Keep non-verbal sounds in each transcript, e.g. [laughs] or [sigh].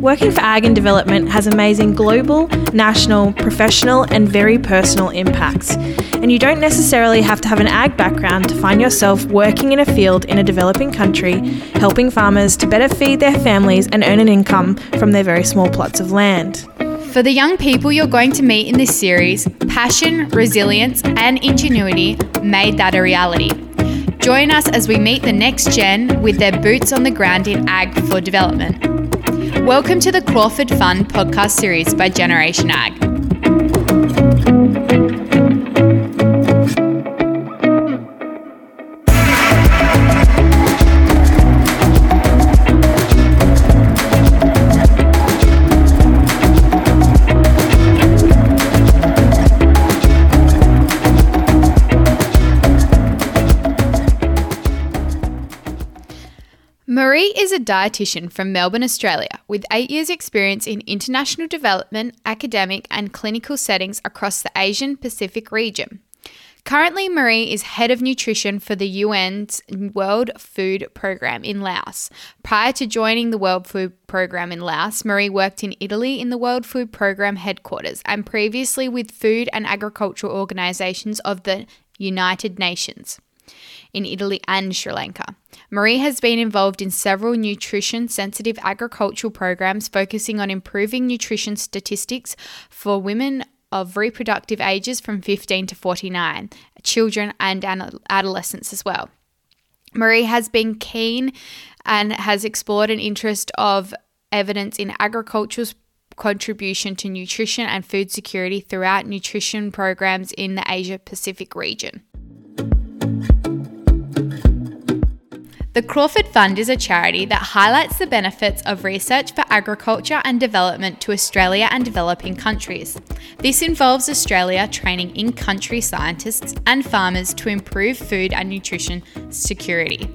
Working for Ag and Development has amazing global, national, professional, and very personal impacts. And you don't necessarily have to have an ag background to find yourself working in a field in a developing country, helping farmers to better feed their families and earn an income from their very small plots of land. For the young people you're going to meet in this series, passion, resilience, and ingenuity made that a reality. Join us as we meet the next gen with their boots on the ground in ag for development. Welcome to the Crawford Fund podcast series by Generation Ag. Marie is a dietitian from Melbourne, Australia, with eight years' experience in international development, academic, and clinical settings across the Asian Pacific region. Currently, Marie is head of nutrition for the UN's World Food Programme in Laos. Prior to joining the World Food Programme in Laos, Marie worked in Italy in the World Food Programme headquarters and previously with food and agricultural organisations of the United Nations in Italy and Sri Lanka. Marie has been involved in several nutrition sensitive agricultural programs focusing on improving nutrition statistics for women of reproductive ages from 15 to 49, children and adolescents as well. Marie has been keen and has explored an interest of evidence in agriculture's contribution to nutrition and food security throughout nutrition programs in the Asia Pacific region. The Crawford Fund is a charity that highlights the benefits of research for agriculture and development to Australia and developing countries. This involves Australia training in country scientists and farmers to improve food and nutrition security.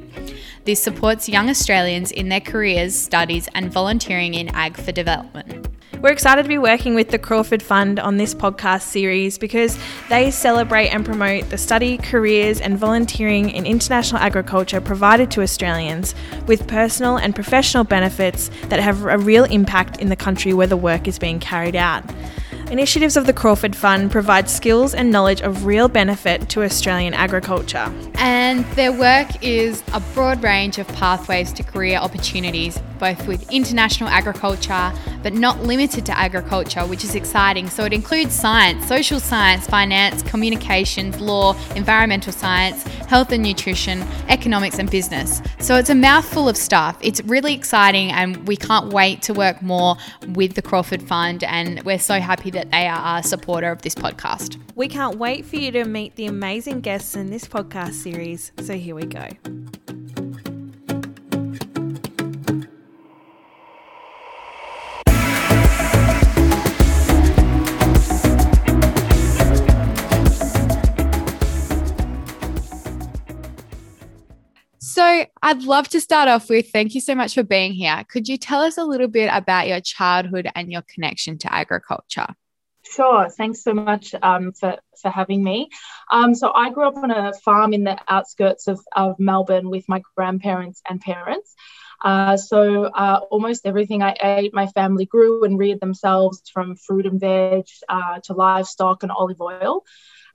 This supports young Australians in their careers, studies, and volunteering in Ag for Development. We're excited to be working with the Crawford Fund on this podcast series because they celebrate and promote the study, careers, and volunteering in international agriculture provided to Australians with personal and professional benefits that have a real impact in the country where the work is being carried out. Initiatives of the Crawford Fund provide skills and knowledge of real benefit to Australian agriculture. And their work is a broad range of pathways to career opportunities, both with international agriculture, but not limited to agriculture, which is exciting. So it includes science, social science, finance, communications, law, environmental science, health and nutrition, economics, and business. So it's a mouthful of stuff. It's really exciting, and we can't wait to work more with the Crawford Fund. And we're so happy that that they are a supporter of this podcast. We can't wait for you to meet the amazing guests in this podcast series. So here we go. So, I'd love to start off with thank you so much for being here. Could you tell us a little bit about your childhood and your connection to agriculture? Sure. Thanks so much um, for, for having me. Um, so, I grew up on a farm in the outskirts of, of Melbourne with my grandparents and parents. Uh, so, uh, almost everything I ate, my family grew and reared themselves from fruit and veg uh, to livestock and olive oil.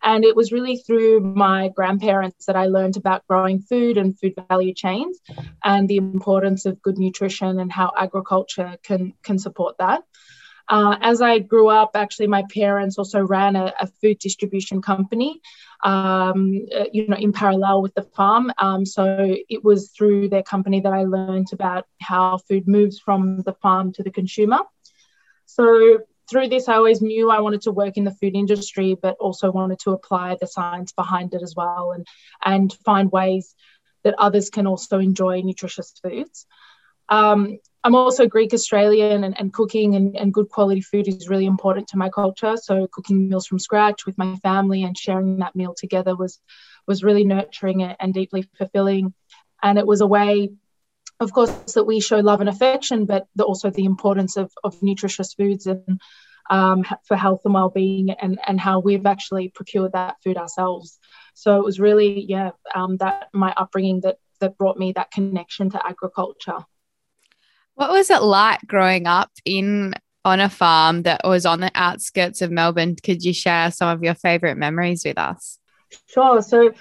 And it was really through my grandparents that I learned about growing food and food value chains and the importance of good nutrition and how agriculture can, can support that. Uh, as I grew up, actually, my parents also ran a, a food distribution company, um, uh, you know, in parallel with the farm. Um, so it was through their company that I learned about how food moves from the farm to the consumer. So through this, I always knew I wanted to work in the food industry, but also wanted to apply the science behind it as well and, and find ways that others can also enjoy nutritious foods. Um, I'm also Greek Australian, and, and cooking and, and, good quality food is really important to my culture. So, cooking meals from scratch with my family and sharing that meal together was, was really nurturing and deeply fulfilling. And it was a way of course, that we show love and affection, but the, also the importance of, of nutritious foods and um, for health and well-being, and and how we've actually procured that food ourselves. So it was really, yeah, um, that my upbringing that that brought me that connection to agriculture. What was it like growing up in on a farm that was on the outskirts of Melbourne? Could you share some of your favorite memories with us? Sure. So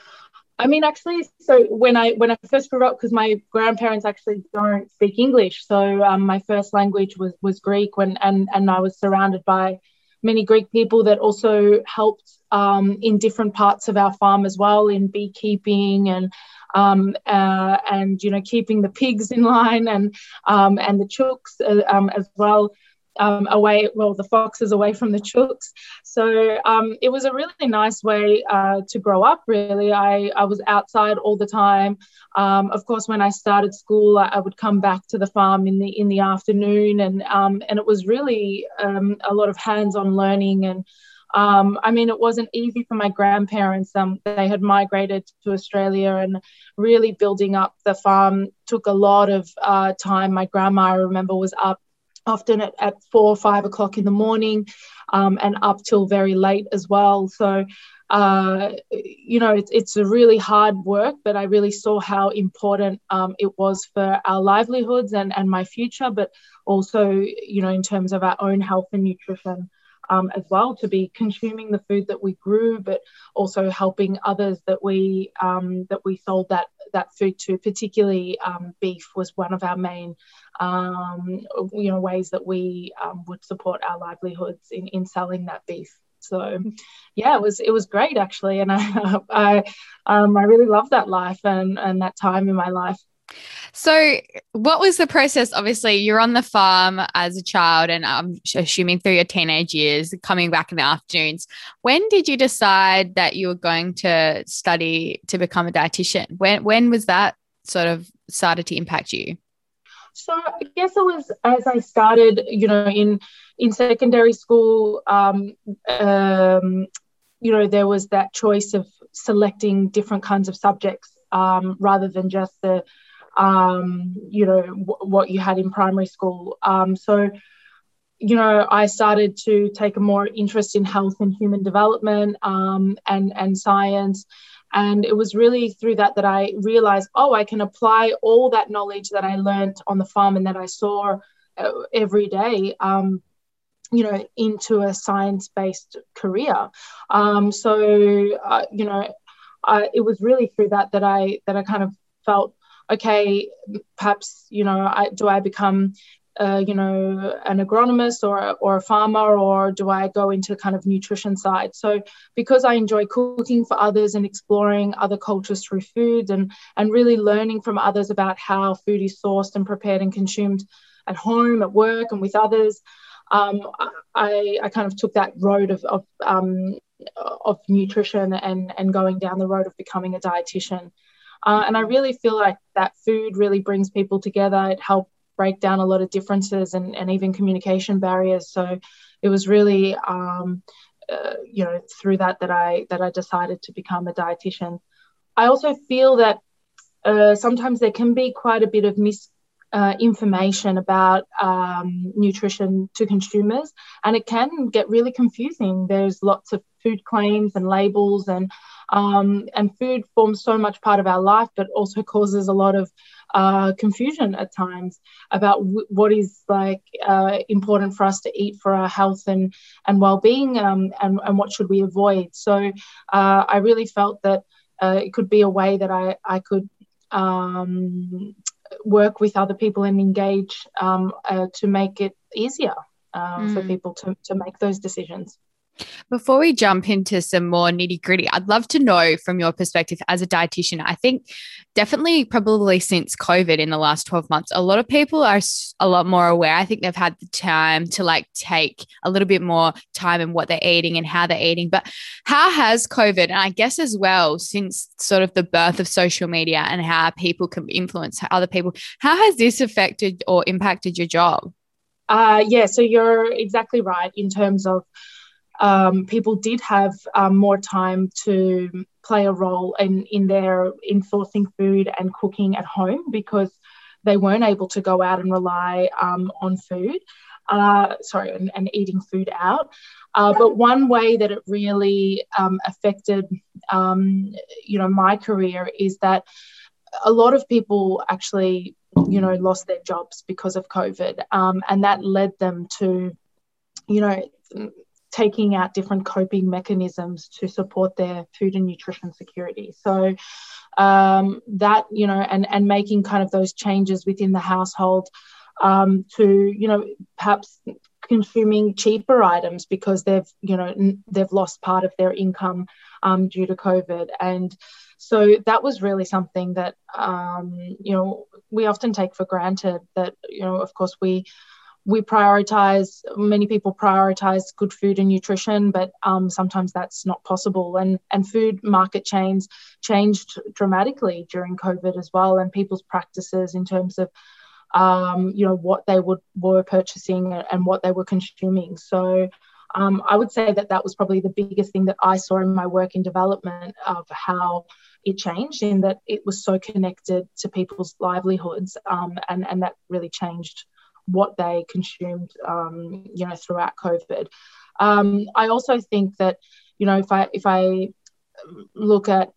I mean, actually, so when I when I first grew up, because my grandparents actually don't speak English, so um, my first language was was Greek. When and and I was surrounded by many Greek people that also helped um, in different parts of our farm as well, in beekeeping and um, uh, and you know keeping the pigs in line and um, and the chooks uh, um, as well um, away, well, the foxes away from the chooks. So um, it was a really nice way uh, to grow up, really. I, I was outside all the time. Of course, when I started school, I, I, would come back to the farm in the in the afternoon, and and it was really a lot of hands-on learning. And um, I mean, it wasn't easy for my grandparents. they had migrated to Australia, and really building up the farm took a lot of uh, time. My grandma, I remember, was up often at, at four or five o'clock in the morning um, and up till very late as well. So, uh, you know, it's, it's a really hard work, but I really saw how important um, it was for our livelihoods and, and my future, but also, you know, in terms of our own health and nutrition. Um, as well to be consuming the food that we grew, but also helping others that we um, that we sold that that food to. Particularly um, beef was one of our main um, you know, ways that we um, would support our livelihoods in, in selling that beef. So, yeah, it was it was great actually, and [laughs] I I um, I really loved that life and and that time in my life. So, what was the process? Obviously, you're on the farm as a child, and I'm assuming through your teenage years, coming back in the afternoons. When did you decide that you were going to study to become a dietitian? When when was that sort of started to impact you? So I guess it was as I started, you know, in in secondary school. Um, um, you know, there was that choice of selecting different kinds of subjects um, rather than just the, um, you know, w- what you had in primary school. Um, so, you know, I started to take a more interest in health and human development um, and and science. And it was really through that that I realized, oh, I can apply all that knowledge that I learned on the farm and that I saw uh, every day. Um, you know, into a science-based career. Um, so, uh, you know, I, it was really through that that I that I kind of felt okay. Perhaps you know, I, do I become uh, you know, an agronomist or, or a farmer, or do I go into kind of nutrition side? So because I enjoy cooking for others and exploring other cultures through food and, and really learning from others about how food is sourced and prepared and consumed at home, at work, and with others, um, I, I kind of took that road of, of, um, of nutrition and, and going down the road of becoming a dietitian. Uh, and I really feel like that food really brings people together. It helps break down a lot of differences and, and even communication barriers. So it was really, um, uh, you know, through that that I that I decided to become a dietitian. I also feel that uh, sometimes there can be quite a bit of mis uh, about um, nutrition to consumers, and it can get really confusing. There's lots of food claims and labels, and um, and food forms so much part of our life, but also causes a lot of uh, confusion at times about w- what is like uh, important for us to eat for our health and and well-being um, and, and what should we avoid so uh, i really felt that uh, it could be a way that i i could um, work with other people and engage um, uh, to make it easier mm. for people to, to make those decisions before we jump into some more nitty gritty, I'd love to know from your perspective as a dietitian. I think definitely, probably since COVID in the last 12 months, a lot of people are a lot more aware. I think they've had the time to like take a little bit more time in what they're eating and how they're eating. But how has COVID, and I guess as well, since sort of the birth of social media and how people can influence other people, how has this affected or impacted your job? Uh, yeah, so you're exactly right in terms of um, people did have um, more time to play a role in, in their in sourcing food and cooking at home because they weren't able to go out and rely um, on food. Uh, sorry, and, and, eating food out. Uh, but one way that it really um, affected, um, you know, my career is that a lot of people actually, you know, lost their jobs because of COVID, um, and that led them to, you know, taking out different coping mechanisms to support their food and nutrition security. So um, that you know, and and making kind of those changes within the household um, to you know perhaps consuming cheaper items because they've you know they've lost part of their income um, due to COVID and so that was really something that um, you know we often take for granted that you know of course we we prioritize many people prioritize good food and nutrition but um, sometimes that's not possible. And and food market chains changed dramatically during covid as well and people's practices in terms of um, you know what they would were purchasing and what they were consuming. So um, I would say that that was probably the biggest thing that I saw in my work in development of how it changed in that it was so connected to people's livelihoods um, and, and that really changed what they consumed, um, you know, throughout COVID. Um, I also think that, you know, if I if I look at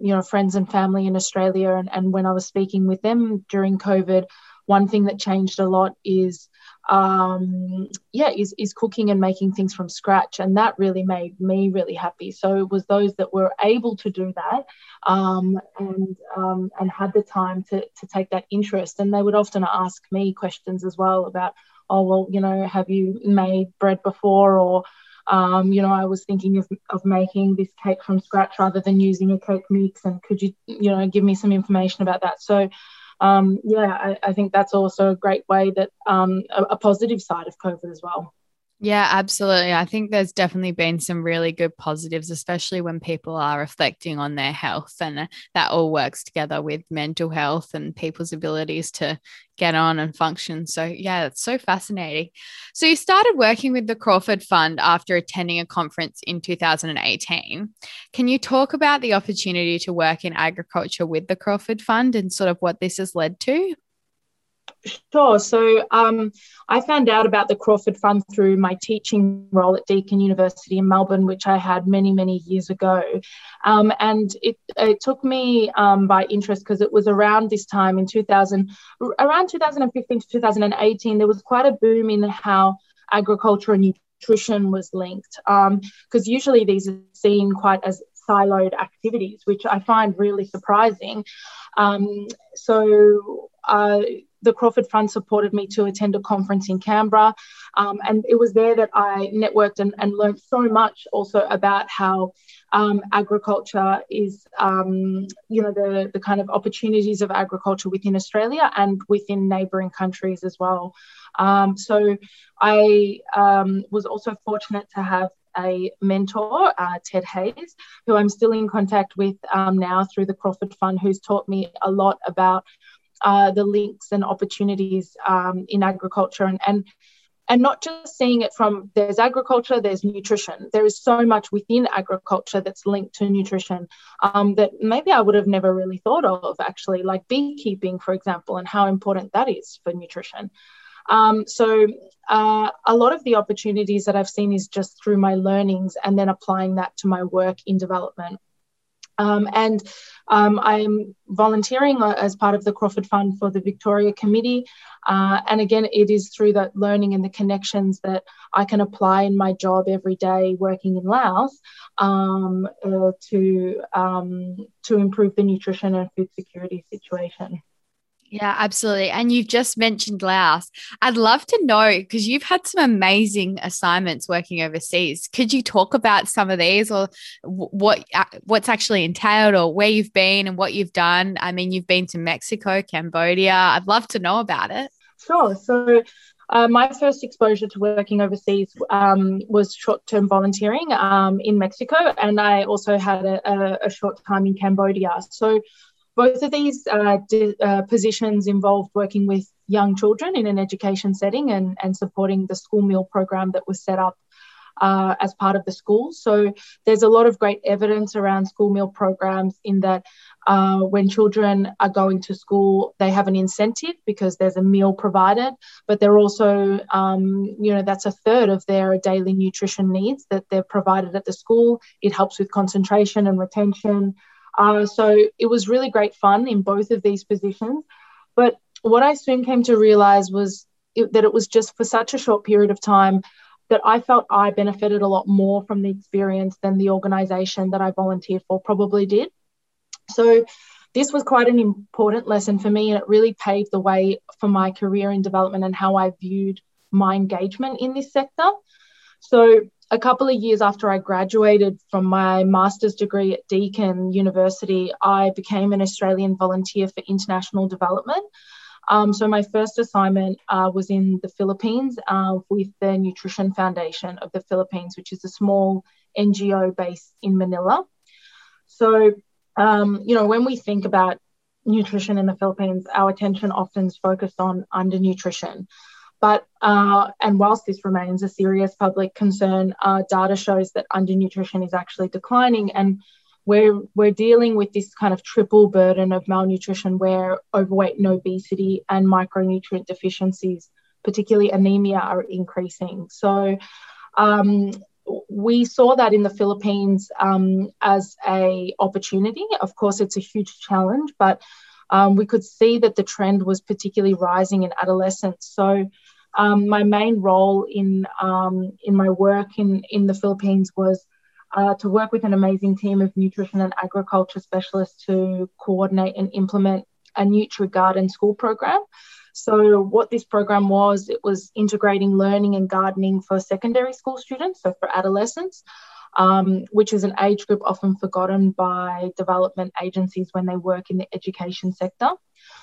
you know friends and family in Australia and, and when I was speaking with them during COVID, one thing that changed a lot is um, yeah is, is cooking and making things from scratch and that really made me really happy so it was those that were able to do that um, and um, and had the time to, to take that interest and they would often ask me questions as well about oh well you know have you made bread before or um, you know, I was thinking of, of making this cake from scratch rather than using a cake mix. And could you, you know, give me some information about that? So um, yeah, I, I, think that's also a great way that um, a, a positive side of COVID as well. Yeah, absolutely. I think there's definitely been some really good positives, especially when people are reflecting on their health, and uh, that all works together with mental health and people's abilities to get on and function. So, yeah, it's so fascinating. So, you started working with the Crawford Fund after attending a conference in 2018. Can you talk about the opportunity to work in agriculture with the Crawford Fund and sort of what this has led to? Sure. So um, I found out about the Crawford Fund through my teaching role at Deakin University in Melbourne, which I had many, many years ago. Um, and it, it, took me um, by interest because it was around this time in 2000, around 2015 to 2018, there was quite a boom in how agriculture and nutrition was linked. Because um, usually these are seen quite as siloed activities, which I find really surprising. Um, so, uh, the Crawford Fund supported me to attend a conference in Canberra. Um, and it was there that I networked and, and learned so much also about how um, agriculture is, um, you know, the, the kind of opportunities of agriculture within Australia and within neighbouring countries as well. Um, so I um, was also fortunate to have a mentor, uh, Ted Hayes, who I'm still in contact with um, now through the Crawford Fund, who's taught me a lot about uh, the links and opportunities um, in agriculture and, and and not just seeing it from there's agriculture there's nutrition. There is so much within agriculture that's linked to nutrition um, that maybe i would have never really thought of actually like beekeeping for example and how important that is for nutrition. Um, so uh, a lot of the opportunities that i've seen is just through my learnings and then applying that to my work in development um, and um, I'm volunteering uh, as part of the Crawford Fund for the Victoria Committee. Uh, and again, it is through that learning and the connections that I can apply in my job every day working in Laos um, uh, to, um, to improve the nutrition and food security situation. Yeah, absolutely. And you've just mentioned Laos. I'd love to know because you've had some amazing assignments working overseas. Could you talk about some of these or what what's actually entailed or where you've been and what you've done? I mean, you've been to Mexico, Cambodia. I'd love to know about it. Sure. So uh, my first exposure to working overseas um, was short term volunteering um, in Mexico, and I also had a, a, a, short time in Cambodia. So both of these uh, uh, positions involved working with young children in an education setting and, and supporting the school meal program that was set up uh, as part of the school. So there's a lot of great evidence around school meal programs in that uh, when children are going to school, they have an incentive because there's a meal provided, but they're also, um, you know, that's a third of their daily nutrition needs that they're provided at the school. It helps with concentration and retention. Uh, so it was really great fun in both of these positions. But what I soon came to realize was it, that it was just for such a short period of time that I felt I benefited a lot more from the experience than the organization that I volunteered for probably did. So this was quite an important lesson for me, and it really paved the way for my career in development and how I viewed my engagement in this sector. So, a couple of years after I graduated from my master's degree at Deakin University, I became an Australian volunteer for international development. Um, so, my first assignment uh, was in the Philippines uh, with the Nutrition Foundation of the Philippines, which is a small NGO based in Manila. So, um, you know, when we think about nutrition in the Philippines, our attention often is focused on undernutrition. But, uh, and whilst this remains a serious public concern, uh, data shows that undernutrition is actually declining. And we're, we're dealing with this kind of triple burden of malnutrition where overweight and obesity and micronutrient deficiencies, particularly anemia, are increasing. So, um, we saw that in the Philippines um, as a opportunity. Of course, it's a huge challenge, but um, we could see that the trend was particularly rising in adolescents. So, um, my main role in um, in my work in in the Philippines was uh, to work with an amazing team of nutrition and agriculture specialists to coordinate and implement a Nutri Garden school program. So, what this program was, it was integrating learning and gardening for secondary school students, so for adolescents, um, which is an age group often forgotten by development agencies when they work in the education sector.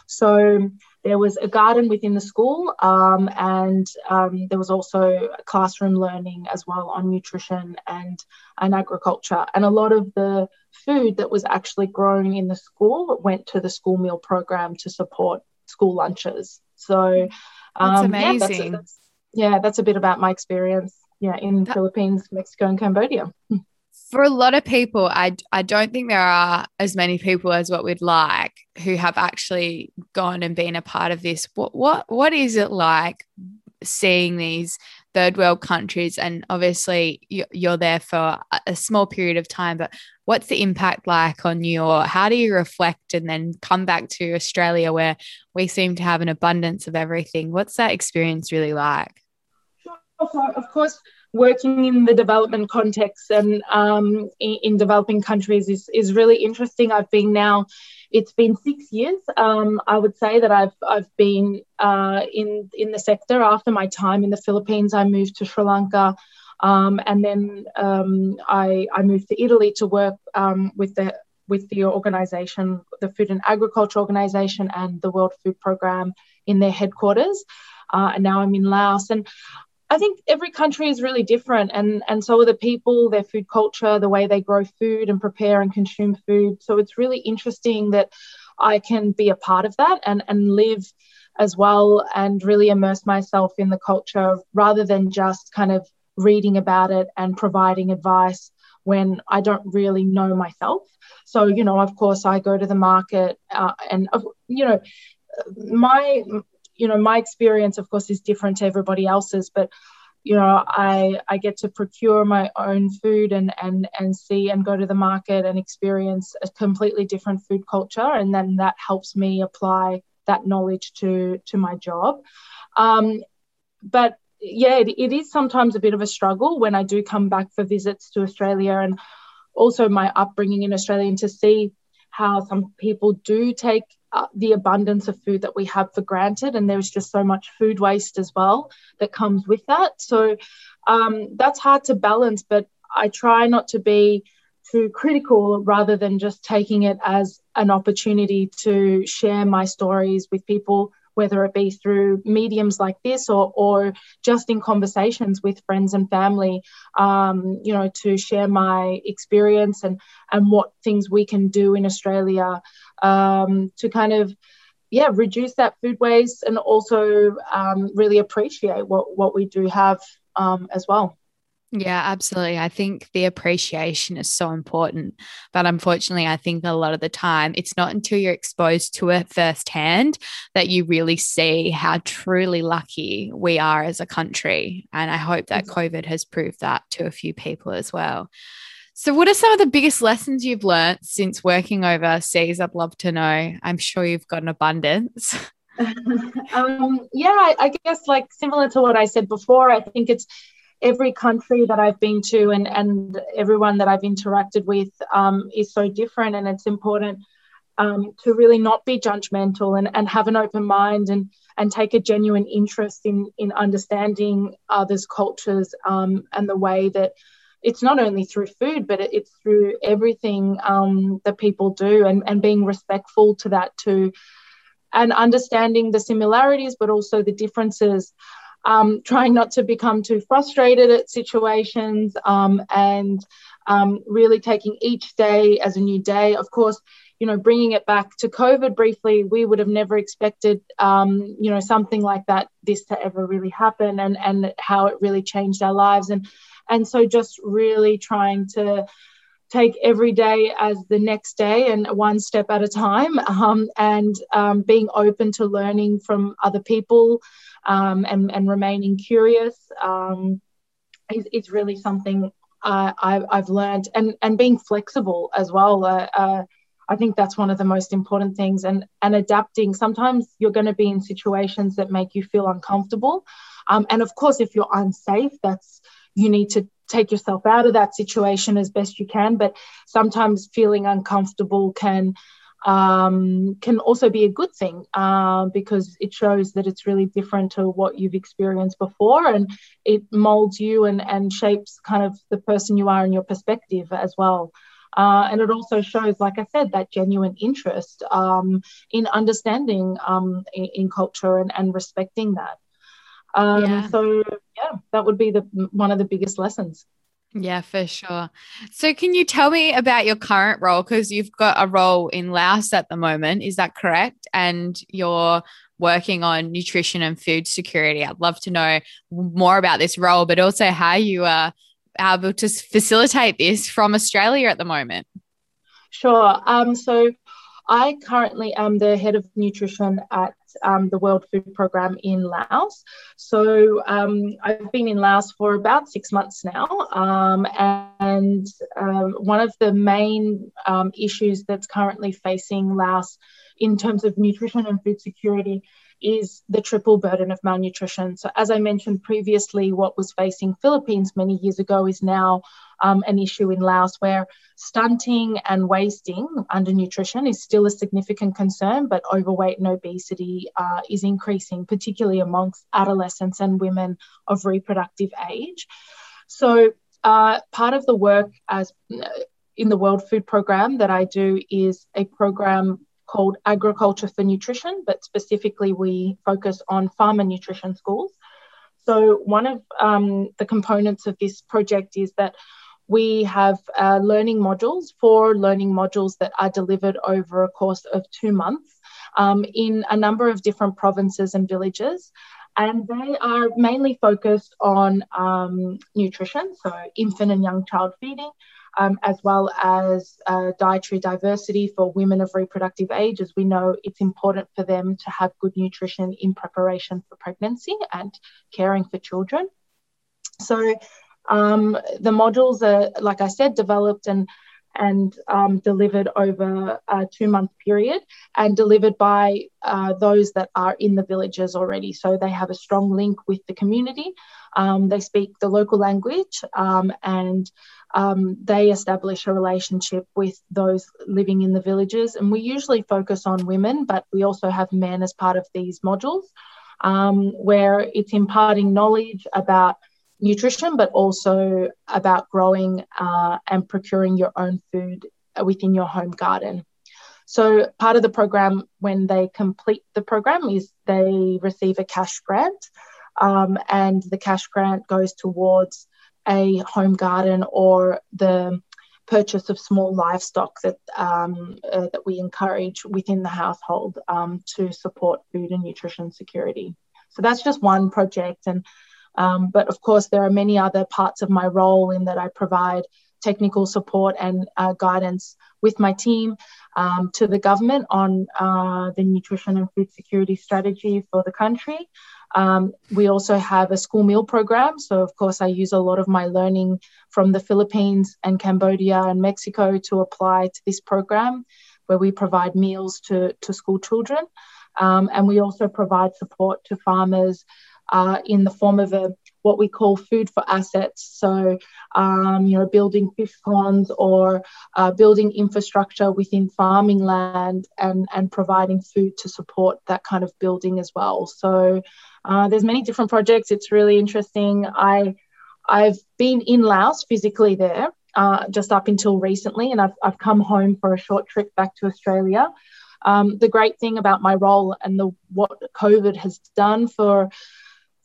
So, there was a garden within the school, um, and um, there was also classroom learning as well on nutrition and, and agriculture. And a lot of the food that was actually grown in the school went to the school meal program to support school lunches. So um, that's amazing. Yeah that's, that's, yeah, that's a bit about my experience. Yeah, in that, Philippines, Mexico, and Cambodia. [laughs] For a lot of people, I I don't think there are as many people as what we'd like who have actually gone and been a part of this. What what what is it like seeing these third world countries and obviously you're there for a small period of time but what's the impact like on you or how do you reflect and then come back to australia where we seem to have an abundance of everything what's that experience really like sure. of course working in the development context and um, in, in, developing countries is, is really interesting i've been now it's been six years. Um, I would say that I've I've been uh, in in the sector. After my time in the Philippines, I moved to Sri Lanka, um, and then um, I I moved to Italy to work um, with the with the organization, the Food and Agriculture Organization, and the World Food Program in their headquarters. Uh, and now I'm in Laos, and I think every country is really different, and and so are the people, their food culture, the way they grow food and prepare and consume food. So it's really interesting that I can be a part of that and and live as well and really immerse myself in the culture rather than just kind of reading about it and providing advice when I don't really know myself. So you know, of course, I go to the market uh, and you know my you know my experience of course is different to everybody else's but you know i i get to procure my own food and and and see and go to the market and experience a completely different food culture and then that helps me apply that knowledge to to my job. Um, but yeah it, it is sometimes a bit of a struggle when i do come back for visits to australia and also my upbringing in australia and to see how some people do take uh, the abundance of food that we have for granted, and there's just so much food waste as well that comes with that. So um, that's hard to balance, but I try not to be too critical rather than just taking it as an opportunity to share my stories with people whether it be through mediums like this or, or just in conversations with friends and family, um, you know, to share my experience and, and what things we can do in Australia um, to kind of, yeah, reduce that food waste and also um, really appreciate what, what we do have um, as well. Yeah, absolutely. I think the appreciation is so important. But unfortunately, I think a lot of the time it's not until you're exposed to it firsthand that you really see how truly lucky we are as a country. And I hope that COVID has proved that to a few people as well. So, what are some of the biggest lessons you've learned since working overseas? I'd love to know. I'm sure you've got an abundance. [laughs] um, yeah, I, I guess like similar to what I said before, I think it's every country that I've been to and, and everyone that I've interacted with um, is so different. And it's important um, to really not be judgmental and, and have an open mind and, and take a genuine interest in, in understanding others' cultures um, and the way that it's not only through food, but it's through everything um, that people do and, and being respectful to that too. And understanding the similarities, but also the differences um, trying not to become too frustrated at situations um, and um, really taking each day as a new day. Of course, you know, bringing it back to COVID briefly, we would have never expected, um, you know, something like that, this to ever really happen, and and how it really changed our lives, and and so just really trying to take every day as the next day and one step at a time um, and um, being open to learning from other people um, and, and remaining curious um, is, is really something uh, I, have learned and, and being flexible as well. Uh, uh, I think that's one of the most important things and, and adapting. Sometimes you're going to be in situations that make you feel uncomfortable. Um, and of course, if you're unsafe, that's you need to take yourself out of that situation as best you can. But sometimes feeling uncomfortable can um, can also be a good thing uh, because it shows that it's really different to what you've experienced before and it molds you and, and shapes kind of the person you are and your perspective as well. Uh, and it also shows, like I said, that genuine interest um, in understanding um, in, in, culture and, and respecting that. Um, yeah. So, yeah, that would be the one of the biggest lessons. Yeah, for sure. So, can you tell me about your current role? Because you've got a role in Laos at the moment, is that correct? And you're working on nutrition and food security. I'd love to know more about this role, but also how you are able to facilitate this from Australia at the moment. Sure. Um, so, I currently am the head of nutrition at um, the World Food Programme in Laos. So um, I've been in Laos for about six months now. Um, and um, one of the main um, issues that's currently facing Laos in terms of nutrition and food security is the triple burden of malnutrition. So, as I mentioned previously, what was facing Philippines many years ago is now um, an issue in Laos where stunting and wasting under nutrition is still a significant concern, but overweight and obesity uh, is increasing, particularly amongst adolescents and women of reproductive age. So, uh, part of the work as in the World Food Programme that I do is a program called Agriculture for Nutrition, but specifically we focus on farmer nutrition schools. So, one of um, the components of this project is that we have uh, learning modules, four learning modules that are delivered over a course of two months um, in a number of different provinces and villages. And they are mainly focused on um, nutrition, so infant and young child feeding, um, as well as uh, dietary diversity for women of reproductive age, as we know it's important for them to have good nutrition in preparation for pregnancy and caring for children. So um, the modules are, like I said, developed and and um, delivered over a two month period and delivered by uh, those that are in the villages already. So they have a strong link with the community. Um, they speak the local language um, and um, they establish a relationship with those living in the villages. And we usually focus on women, but we also have men as part of these modules, um, where it's imparting knowledge about nutrition, but also about growing uh, and procuring your own food within your home garden. So, part of the program, when they complete the program, is they receive a cash grant, um, and the cash grant goes towards a home garden or the purchase of small livestock that um, uh, that we encourage within the household um, to support food and nutrition security. So that's just one project, and Um, but of course, there are many other parts of my role in that I provide technical support and uh, guidance with my team um, to the government on uh, the nutrition and food security strategy for the country. Um, we also have a school meal program. So, of course, I use a lot of my learning from the Philippines and Cambodia and Mexico to apply to this program where we provide meals to, to school children. Um, and we also provide support to farmers uh, in the form of a what we call food for assets. So, um, you know, building fish ponds or uh, building infrastructure within farming land and, and providing food to support that kind of building as well. So, uh, there's many different projects. It's really interesting. I I've been in Laos physically there uh, just up until recently, and I've, I've come home for a short trip back to Australia. Um, the great thing about my role and the what COVID has done for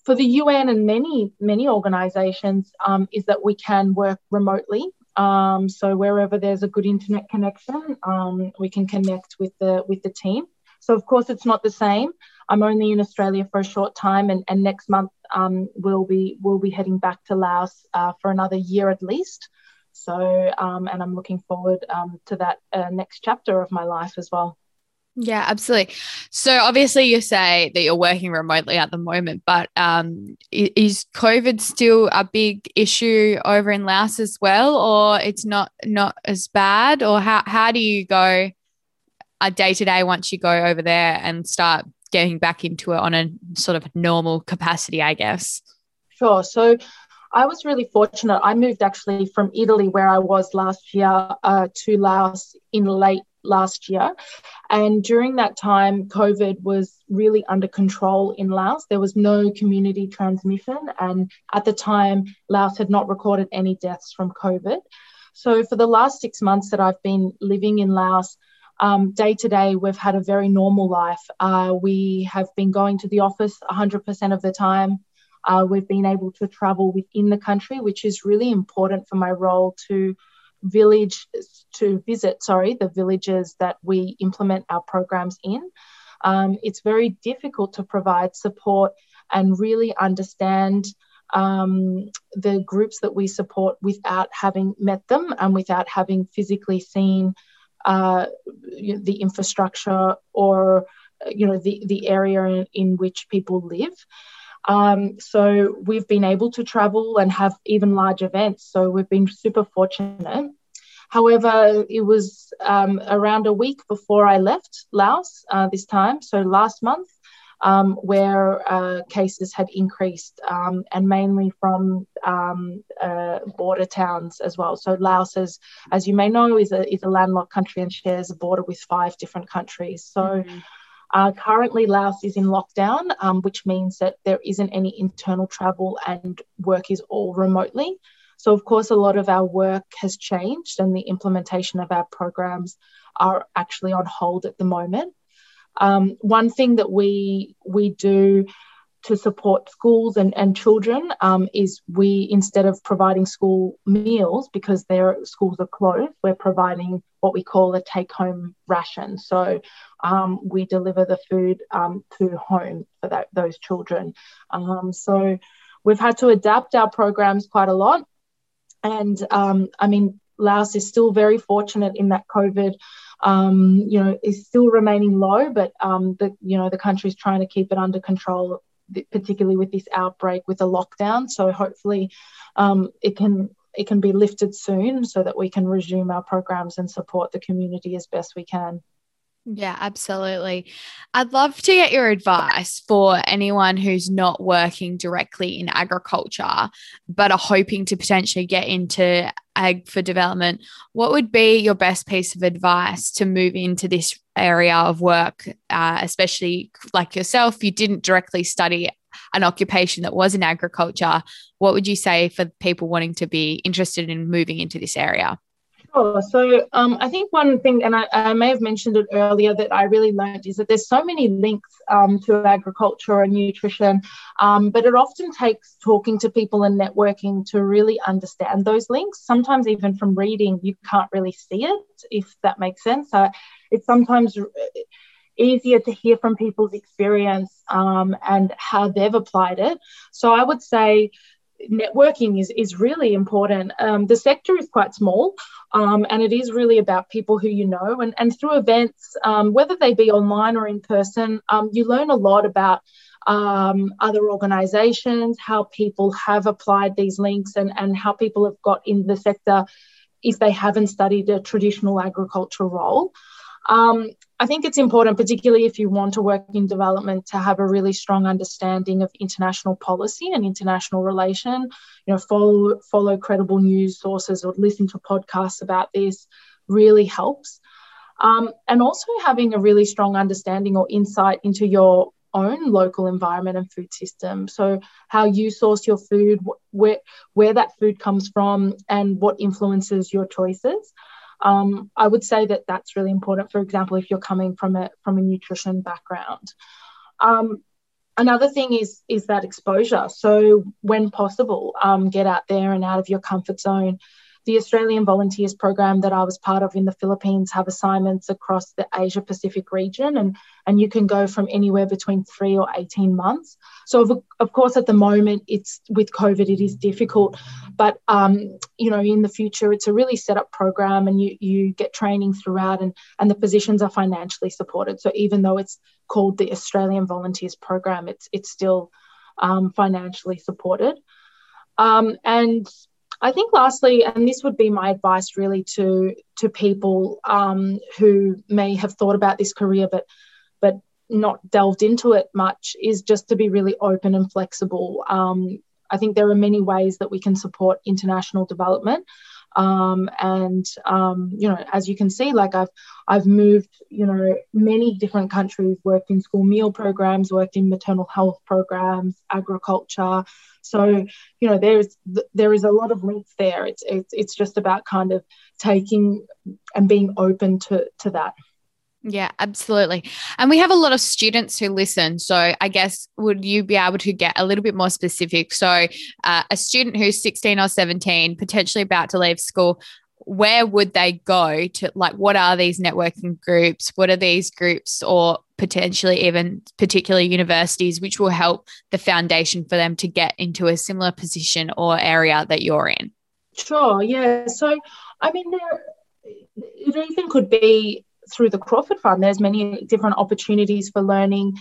for the UN and many many organisations um, is that we can work remotely. Um, so wherever there's a good internet connection, um, we can connect with the with the team. So of course it's not the same. I'm only in Australia for a short time, and, and next month um, we'll be we'll be heading back to Laos uh, for another year at least. So um, and I'm looking forward um, to that uh, next chapter of my life as well. Yeah, absolutely. So obviously, you say that you're working remotely at the moment, but um, is COVID still a big issue over in Laos as well, or it's not not as bad? Or how how do you go a day to day once you go over there and start getting back into it on a sort of normal capacity? I guess. Sure. So I was really fortunate. I moved actually from Italy, where I was last year, uh, to Laos in late last year. And during that time, COVID was really under control in Laos. There was no community transmission. And at the time, Laos had not recorded any deaths from COVID. So for the last six months that I've been living in Laos, um, day to day, we've had a very normal life. Uh, we have been going to the office 100% of the time. Uh, we've been able to travel within the country, which is really important for my role to village to visit, sorry, the villages that we implement our programs in. Um, it's very difficult to provide support and really understand um, the groups that we support without having met them and without having physically seen uh, the infrastructure or you know the, the area in, in which people live. Um, so we've been able to travel and have even large events. So we've been super fortunate. However, it was um, around a week before I left Laos uh, this time, so last month, um, where uh, cases had increased um, and mainly from um, uh, border towns as well. So Laos, is, as you may know, is a, is a landlocked country and shares a border with five different countries. So mm-hmm. Uh, currently, Laos is in lockdown, um, which means that there isn't any internal travel and work is all remotely. So, of course, a lot of our work has changed and the implementation of our programs are actually on hold at the moment. Um, one thing that we we do to support schools and, and children um, is we instead of providing school meals because their schools are closed we're providing what we call a take home ration. So um, we deliver the food um, to home for that, those children. Um, so we've had to adapt our programs quite a lot. And um, i mean laos is still very fortunate in that covid um, you know, is still remaining low, but um, the you know the country is trying to keep it under control particularly with this outbreak with a lockdown. So hopefully um, it can it can be lifted soon so that we can resume our programs and support the community as best we can. Yeah, absolutely. I'd love to get your advice for anyone who's not working directly in agriculture, but are hoping to potentially get into ag for development. What would be your best piece of advice to move into this area of work, uh, especially like yourself? You didn't directly study an occupation that was in agriculture. What would you say for people wanting to be interested in moving into this area? Sure. So um, I think one thing, and I, I, may have mentioned it earlier, that I really learned is that there's so many links um, to agriculture and nutrition, um, but it often takes talking to people and networking to really understand those links. Sometimes even from reading, you can't really see it, if that makes sense. So it's sometimes easier to hear from people's experience um, and how they've applied it. So I would say networking is, is really important. Um, the sector is quite small um, and it is really about people who you know. And, and through events, um, whether they be online or in person, um, you learn a lot about um, other organizations, how people have applied these links, and, and how people have got in the sector if they haven't studied a traditional agriculture role. Um, I think it's important, particularly if you want to work in development, to have a really strong understanding of international policy and international relation. You know, follow follow credible news sources or listen to podcasts about this really helps. Um, and also having a really strong understanding or insight into your own local environment and food system. So how you source your food, where where that food comes from, and what influences your choices. Um, I would say that that's really important. For example, if you're coming from a from a nutrition background. Um, another thing is is that exposure. So when possible, um, get out there and out of your comfort zone the Australian Volunteers Program that I was part of in the Philippines have assignments across the Asia Pacific region, and, and you can go from anywhere between three or 18 months. So, of, of course, at the moment, it's with COVID, it is difficult, but um, you know, in the future, it's a really set up program, and you you get training throughout, and and the positions are financially supported. So, even though it's called the Australian Volunteers Program, it's it's still um, financially supported. Um, and I think lastly, and this would be my advice really to to people um, who may have thought about this career but but not delved into it much, is just to be really open and flexible. Um, I think there are many ways that we can support international development. Um, and um, you know, as you can see, like I've I've moved, you know, many different countries, worked in school meal programs, worked in maternal health programs, agriculture. So you know, there's there is a lot of links there. It's it's it's just about kind of taking and being open to to that. Yeah, absolutely. And we have a lot of students who listen. So I guess would you be able to get a little bit more specific? So uh, a student who's 16 or 17, potentially about to leave school, where would they go to like what are these networking groups? What are these groups or potentially even particular universities which will help the foundation for them to get into a similar position or area that you're in? Sure, yeah. So I mean there it even could be through the Crawford Fund, there's many different opportunities for learning,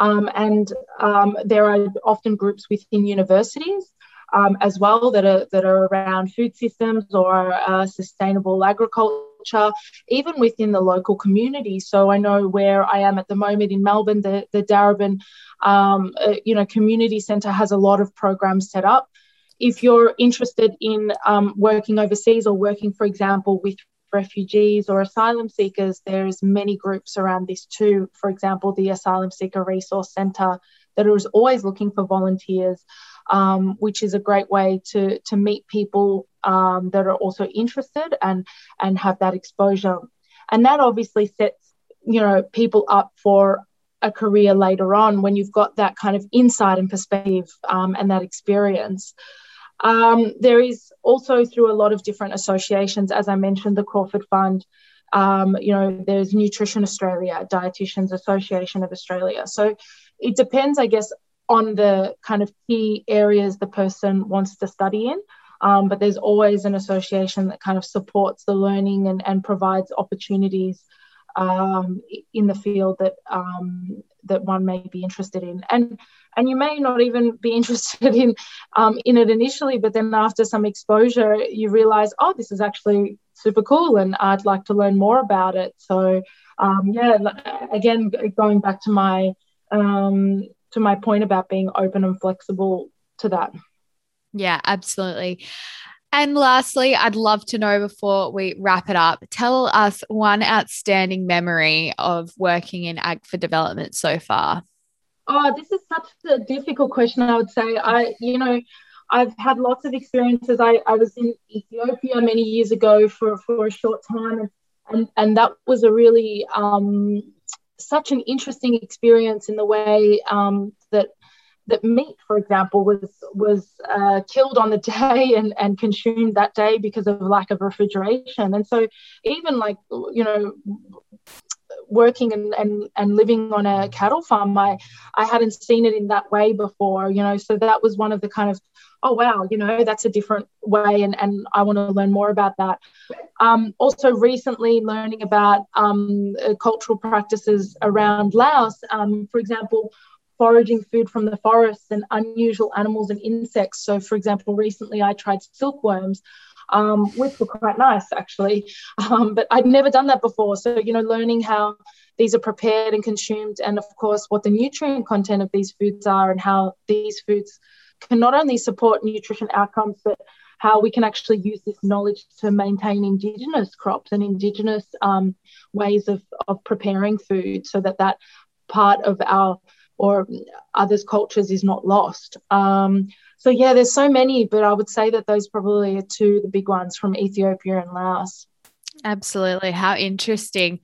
um, and um, there are often groups within universities um, as well that are that are around food systems or uh, sustainable agriculture, even within the local community. So I know where I am at the moment in Melbourne, the the Darebin, um, uh, you know, community centre has a lot of programs set up if you're interested in um, working overseas or working, for example, with refugees or asylum seekers, there's many groups around this too. For example, the Asylum Seeker Resource Centre that is always looking for volunteers, um, which is a great way to, to meet people um, that are also interested and, and have that exposure. And that obviously sets, you know, people up for a career later on when you've got that kind of insight and perspective um, and that experience. Um, there is also through a lot of different associations, as I mentioned, the Crawford Fund. Um, you know, there's Nutrition Australia, Dietitians Association of Australia. So it depends, I guess, on the kind of key areas the person wants to study in. Um, but there's always an association that kind of supports the learning and, and provides opportunities um, in the field that um, that one may be interested in. And and you may not even be [laughs] interested in um, in it initially but then after some exposure you realize oh this is actually super cool and i'd like to learn more about it. So um, yeah again going back to my um, to my point about being open and flexible to that. Yeah absolutely. And lastly, I'd love to know before we wrap it up, tell us one outstanding memory of working in Ag for Development so far. Oh, this is such a difficult question. I would say I, you know, I've had lots of experiences. I, I was in Ethiopia many years ago for, for a short time, and, and, and that was a really um, such an interesting experience in the way um, that that meat, for example, was was uh, killed on the [laughs] day and, and consumed that day because of lack of refrigeration. And so, even like you know, working and, and, and living on a cattle farm, I, I hadn't seen it in that way before, you know, so that was one of the kind of, oh, wow, you know, that's a different way. And, and I want to learn more about that. Um, also recently learning about um, uh, cultural practices around Laos, um, for example, foraging food from the forests and unusual animals and insects. So for example, recently I tried silkworms, um, which were quite nice actually. [laughs] Um, but I'd never done that before. So, you know, learning how these are prepared and consumed, and of course, what the nutrient content of these foods are, and how these foods can not only support nutrition outcomes, but how we can actually use this knowledge to maintain indigenous crops and indigenous um, ways of, of preparing food so that that part of our or others cultures is not lost um, so yeah, there's so many, but I would say that those probably are two the big ones from Ethiopia and Laos. Absolutely. How interesting.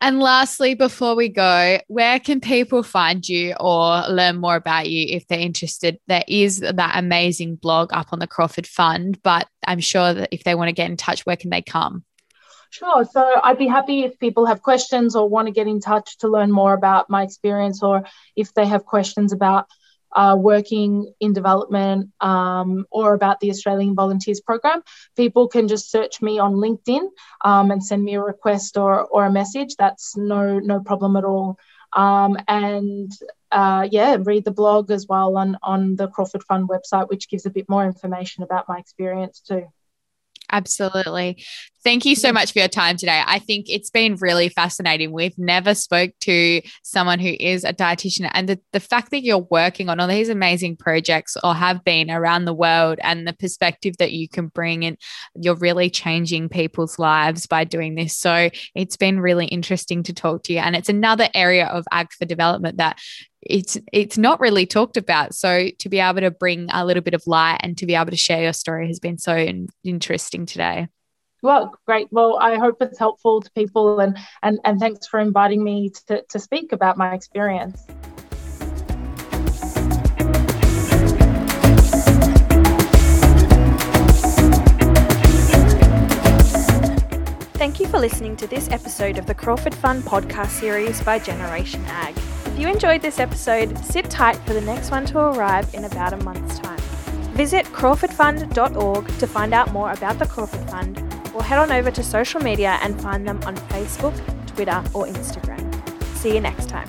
And lastly, before we go, where can people find you or learn more about you if they're interested? There is that amazing blog up on the Crawford Fund, but I'm sure that if they want to get in touch, where can they come? Sure. So I'd be happy if people have questions or want to get in touch to learn more about my experience or if they have questions about working in development um, or about the Australian Volunteers Program, people can just search me on LinkedIn um, and send me a request or, or a message. That's no no problem at all. Um, and uh, yeah, read the blog as well on on the Crawford Fund website, which gives a bit more information about my experience too. Absolutely. Thank you so much for your time today. I think it's been really fascinating. We've never spoke to someone who is a dietitian and the, the fact that you're working on all these amazing projects or have been around the world and the perspective that you can bring and you're really changing people's lives by doing this. So it's been really interesting to talk to you. And it's another area of ag for development that it's it's not really talked about. So to be able to bring a little bit of light and to be able to share your story has been so interesting today. Well great. Well i hope it's helpful to people and and, and thanks for inviting me to, to speak about my experience. Thank you for listening to this episode of the Crawford Fund podcast series by Generation Ag. If you enjoyed this episode, sit tight for the next one to arrive in about a month's time. Visit crawfordfund.org to find out more about the Crawford Fund, or head on over to social media and find them on Facebook, Twitter, or Instagram. See you next time.